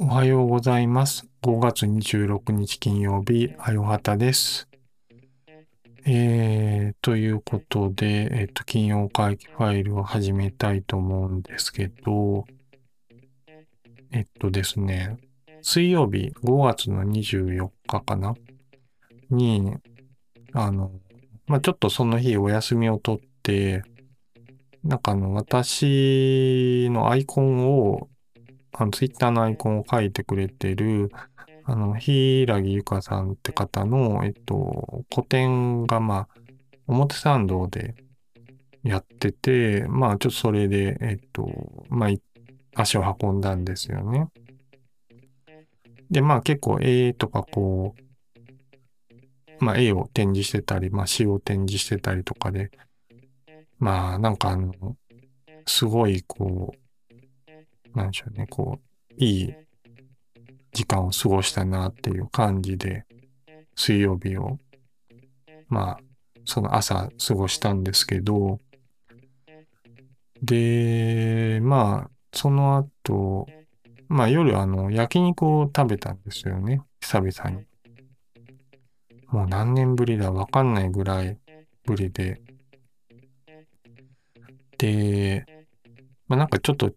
おはようございます。5月26日金曜日、あよはたです。えー、ということで、えっと、金曜会議ファイルを始めたいと思うんですけど、えっとですね、水曜日、5月の24日かな？に、あの、まあ、ちょっとその日お休みを取って、なんかあの、私のアイコンを、あの、ツイッターのアイコンを書いてくれてる、あの、平木ゆかさんって方の、えっと、個展が、まあ、表参道でやってて、まあ、ちょっとそれで、えっと、まあ、足を運んだんですよね。で、まあ、結構絵とかこう、まあ、絵を展示してたり、まあ、詩を展示してたりとかで、まあ、なんかあの、すごいこう、なんでしょうね、こう、いい時間を過ごしたなっていう感じで、水曜日を、まあ、その朝過ごしたんですけど、で、まあ、その後、まあ夜あの、焼肉を食べたんですよね、久々に。もう何年ぶりだわかんないぐらいぶりで。で、まあなんかちょっと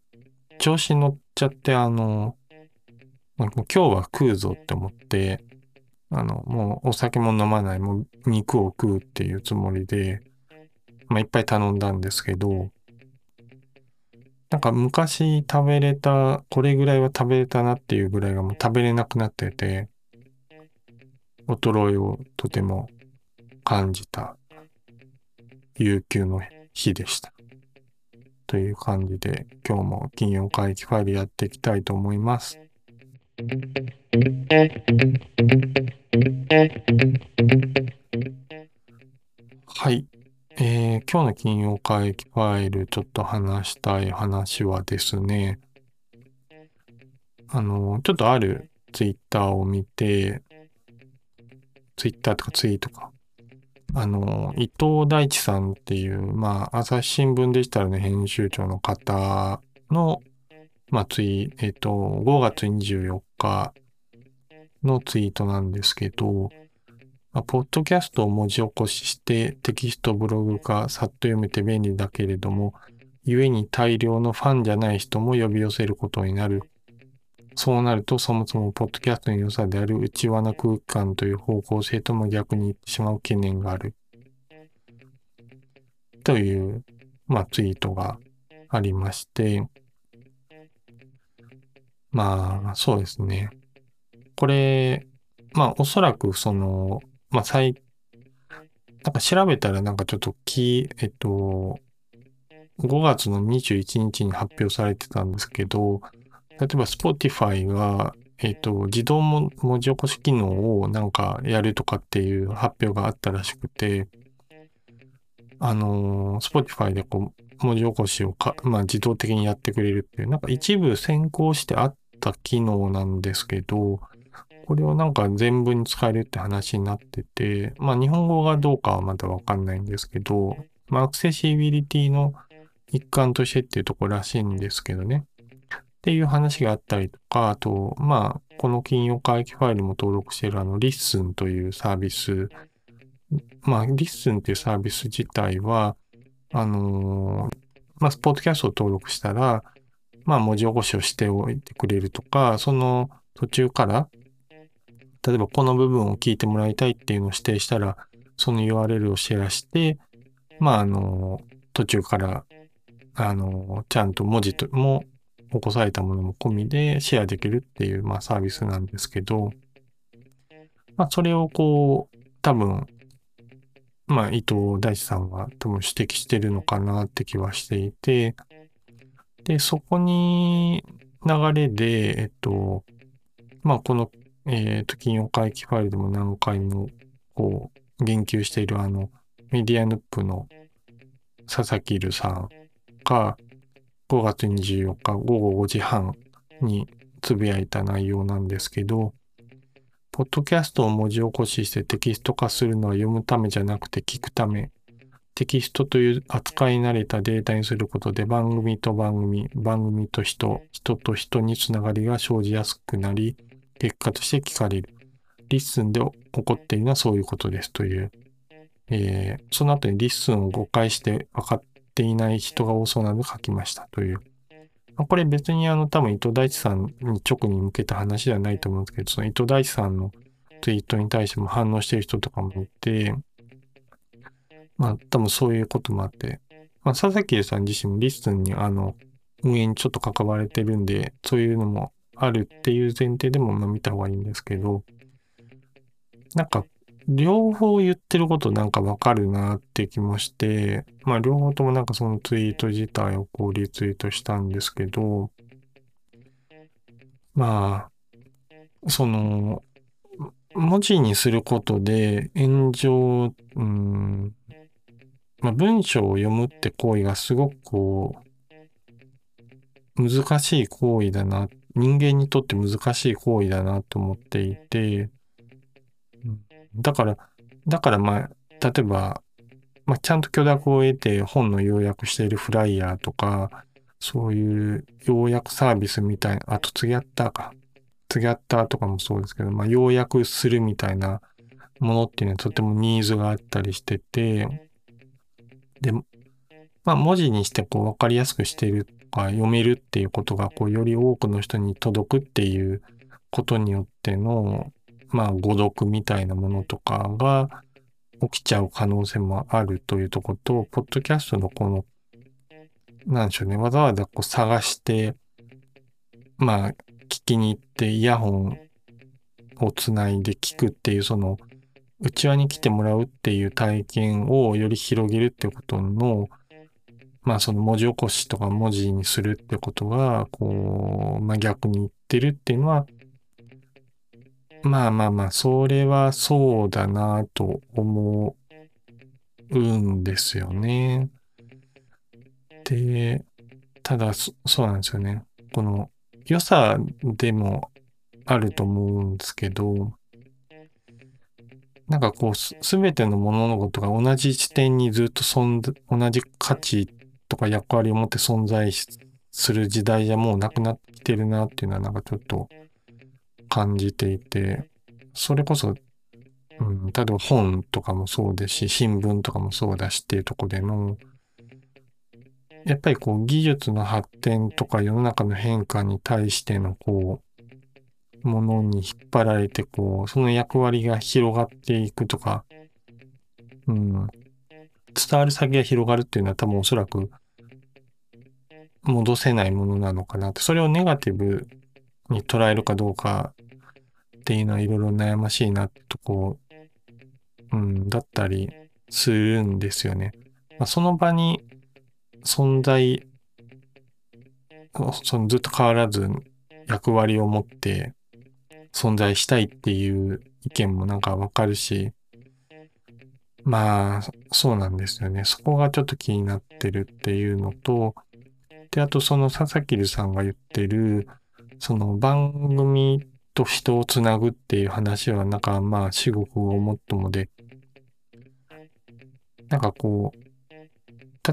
調子乗っちゃって、あの、もう今日は食うぞって思って、あの、もうお酒も飲まない、もう肉を食うっていうつもりで、まあいっぱい頼んだんですけど、なんか昔食べれた、これぐらいは食べれたなっていうぐらいがもう食べれなくなってて、衰えをとても感じた、有給の日でした。という感じで、今日も金曜会議ファイルやっていきたいと思います。はい。えー今日の金曜会議ファイルちょっと話したい話はですね、あの、ちょっとあるツイッターを見て、ツイッターとかツイートか、あの、伊藤大地さんっていう、まあ、朝日新聞デジタルの編集長の方の、まあ、ツイ、えっと、5月24日のツイートなんですけど、まあ、ポッドキャストを文字起こししてテキストブログ化さっと読めて便利だけれども、故に大量のファンじゃない人も呼び寄せることになる。そうなるとそもそもポッドキャストの良さである内輪な空間という方向性とも逆にいってしまう懸念がある。という、まあ、ツイートがありまして、まあ、そうですね。これ、まあ、おそらくその、まあ、最、なんか調べたらなんかちょっとき、えっと、5月の21日に発表されてたんですけど、例えば Spotify が、えっと、自動文字起こし機能をなんかやるとかっていう発表があったらしくて、あのー、Spotify でこう、文字起こしをか、まあ、自動的にやってくれるっていう、なんか一部先行してあった機能なんですけど、これをなんか全部に使えるって話になってて、まあ日本語がどうかはまだわかんないんですけど、まあアクセシビリティの一環としてっていうところらしいんですけどね。っていう話があったりとか、あと、まあ、この金曜会議ファイルも登録しているあの、 LISTEN というサービス。まあ、 LISTEN っていうサービス自体は、あのーまあ、ポッドキャストを登録したら、まあ、文字起こしをしておいてくれるとか、その途中から、例えばこの部分を聞いてもらいたいっていうのを指定したら、その URL をシェアして、まあ、あの、途中から、あの、ちゃんと文字とも起こされたものも込みでシェアできるっていう、まあ、サービスなんですけど、まあ、それをこう、多分、まあ、伊藤大地さんは多分指摘してるのかなって気はしていて、で、そこに流れで、えっと、まあ、このえっ、と、金曜会議ファイルでも何回も、こう、言及しているあの、メディアヌップの佐々木るさんが、5月24日午後5時半につぶやいた内容なんですけど、ポッドキャストを文字起こししてテキスト化するのは読むためじゃなくて聞くため。テキストという扱い慣れたデータにすることで番組と番組、番組と人、人と人につながりが生じやすくなり、結果として聞かれる。 LISTEN で起こっているのはそういうことですという。えー、その後に LISTEN を誤解して分かっていない人が多そうなので書きましたという。これ別にあの多分伊藤大地さんに直に向けた話ではないと思うんですけど、その伊藤大地さんのツイートに対しても反応してる人とかもいて、まあ多分そういうこともあって、まあ佐々木さん自身もリスンにあの運営にちょっと関われてるんで、そういうのもあるっていう前提でも見た方がいいんですけど、なんか両方言ってることなんかわかるなって気もして、まあ両方ともなんかそのツイート自体をこうリツイートしたんですけど、まあ、その、文字にすることで炎上、うん、まあ文章を読むって行為がすごくこう、難しい行為だな、人間にとって難しい行為だなと思っていて、だから、だからまあ、例えば、まあ、ちゃんと許諾を得て本の要約しているフライヤーとか、そういう要約サービスみたいな、あとツギャッターか。ツギャッターとかもそうですけど、まあ、要約するみたいなものっていうのはとてもニーズがあったりしてて、で、まあ、文字にしてこう分かりやすくしているとか読めるっていうことがこうより多くの人に届くっていうことによってのまあ、誤読みたいなものとかが起きちゃう可能性もあるというとこと、ポッドキャストのこの、なんでしょうね、わざわざこう探して、まあ、聞きに行ってイヤホンをつないで聞くっていう、その、内輪に来てもらうっていう体験をより広げるってことの、まあその文字起こしとか文字にするってことが、こう、まあ逆に言ってるっていうのは、まあまあまあ、それはそうだなと思うんですよね。で、ただそうなんですよね。この良さでもあると思うんですけど、なんかこう、すべての物事が同じ視点にずっと存同じ価値とか役割を持って存在する時代じゃもうなくなってきてるなっていうのはなんかちょっと感じていて、それこそ、うん、例えば本とかもそうですし、新聞とかもそうだしっていうとこでの、やっぱりこう技術の発展とか世の中の変化に対してのこう、ものに引っ張られてこう、その役割が広がっていくとか、うん、伝わる先が広がるっていうのは多分おそらく戻せないものなのかなって、それをネガティブに捉えるかどうかっていうのはいろいろ悩ましいなとこう、うん、だったりするんですよね。まあ、その場に存在、そのずっと変わらず役割を持って存在したいっていう意見もなんかわかるし、まあ、そうなんですよね。そこがちょっと気になってるっていうのと、で、あとその佐々木さんが言ってる、その番組と人をつなぐっていう話は、なんかまあ、至極をもっともで、なんかこう、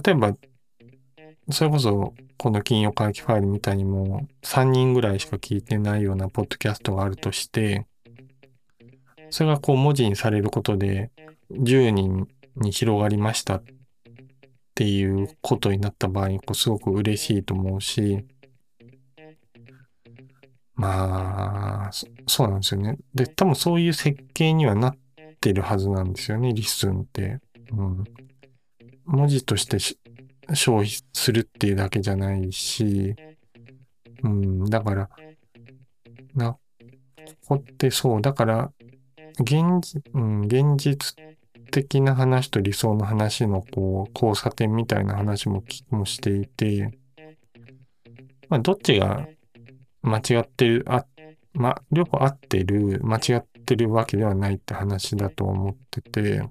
例えば、それこそ、この金曜回帰ファイルみたいにも3人ぐらいしか聞いてないようなポッドキャストがあるとして、それがこう文字にされることで10人に広がりましたっていうことになった場合こうすごく嬉しいと思うし、まあ、そうなんですよね。で、多分そういう設計にはなってるはずなんですよね、リスンって。うん。文字として消費するっていうだけじゃないし、うん、だから、な、ここってそう、だから、現実、うん、現実的な話と理想の話のこう、交差点みたいな話ももしていて、まあ、どっちが間違ってる、あ、ま、両方合ってる、間違ってるわけではないって話だと思ってて、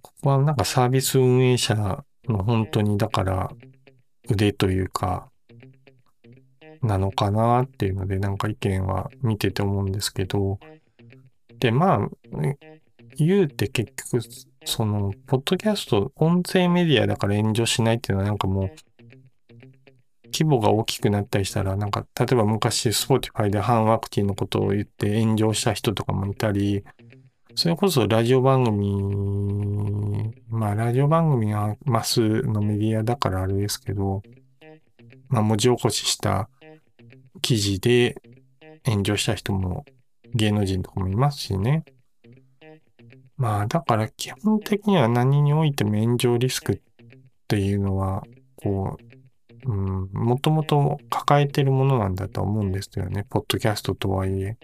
ここはなんかサービス運営者の本当にだから腕というか、なのかなっていうので、なんか意見は見てて思うんですけど、で、まあ、言うて結局、その、ポッドキャスト、音声メディアだから炎上しないっていうのはなんかもう、規模が大きくなったりしたら、なんか、例えば昔、Spotify で反ワクチンのことを言って炎上した人とかもいたり、それこそラジオ番組、まあ、ラジオ番組はマスのメディアだからあれですけど、まあ、文字起こしした記事で炎上した人も芸能人とかもいますしね。まあ、だから基本的には何においても炎上リスクっていうのは、こう、うん、もともと抱えてるものなんだと思うんですよね。ポッドキャストとはいえ。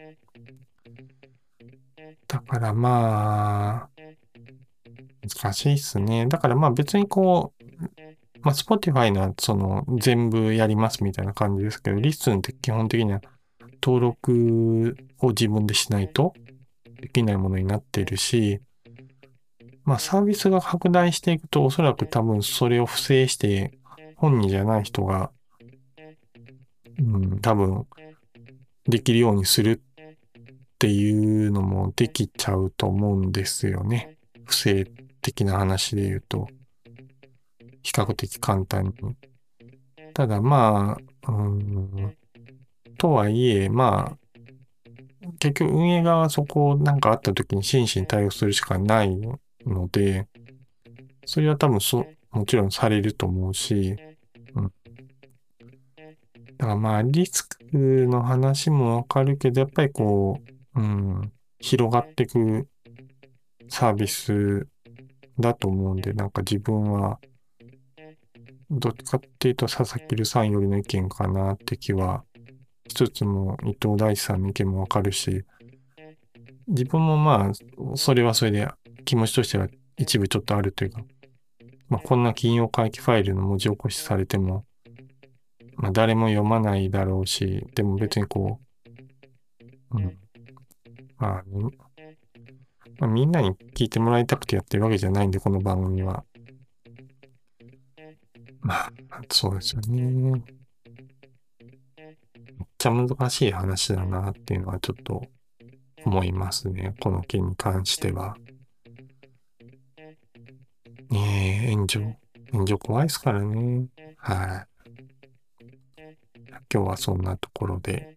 だからまあ、難しいっすね。だからまあ別にこう、まあ Spotify のその全部やりますみたいな感じですけど、リスンって基本的には登録を自分でしないとできないものになってるし、まあサービスが拡大していくとおそらく多分それを不正して本人じゃない人が、うん、多分できるようにするっていうのもできちゃうと思うんですよね。不正的な話で言うと、比較的簡単に。ただまあ、うん、とはいえ、まあ、結局運営側はそこをなんかあった時に真摯に対応するしかないので、それは多分そ、もちろんされると思うし、だからまあ、リスクの話もわかるけど、やっぱりこう、うん、広がっていくサービスだと思うんで、なんか自分は、どっちかっていうと佐々木留さんよりの意見かなって気は一つも伊藤大地さんの意見もわかるし、自分もまあ、それはそれで気持ちとしては一部ちょっとあるというか、まあ、こんな金曜回帰ファイルの文字起こしされても、まあ、誰も読まないだろうし、でも別にこう、うん。まあ、まあ、みんなに聞いてもらいたくてやってるわけじゃないんで、この番組は。まあ、そうですよね。めっちゃ難しい話だなっていうのはちょっと思いますね。この件に関しては。ねえ、炎上。炎上怖いですからね。はい。今日はそんなところで。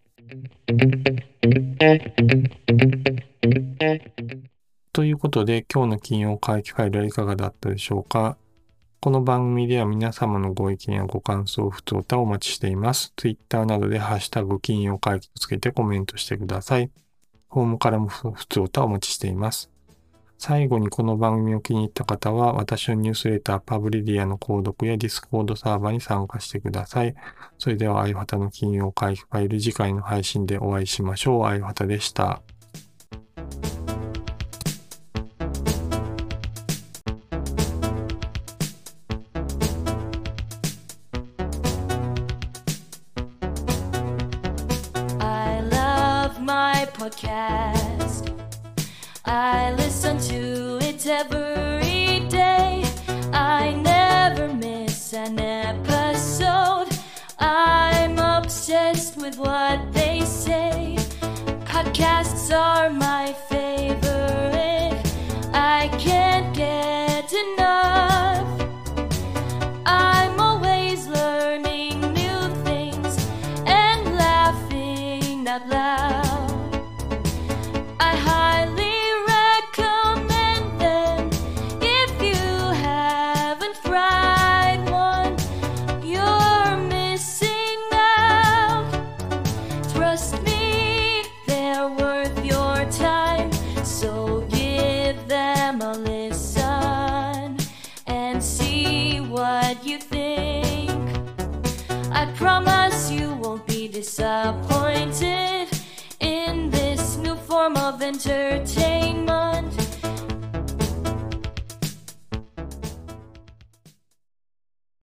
ということで、今日の金曜会期ファイルはいかがだったでしょうかこの番組では皆様のご意見やご感想、不通たお待ちしています。Twitter などでハッシュタグ金曜会議とつけてコメントしてください。ホームからも不通たお待ちしています。最後にこの番組を気に入った方は、私のニュースレター Publidia の購読や Discord サーバーに参加してください。それでは、あゆはたの金曜会ファイル次回の配信でお会いしましょう。あゆはたでした。Say. Podcasts are my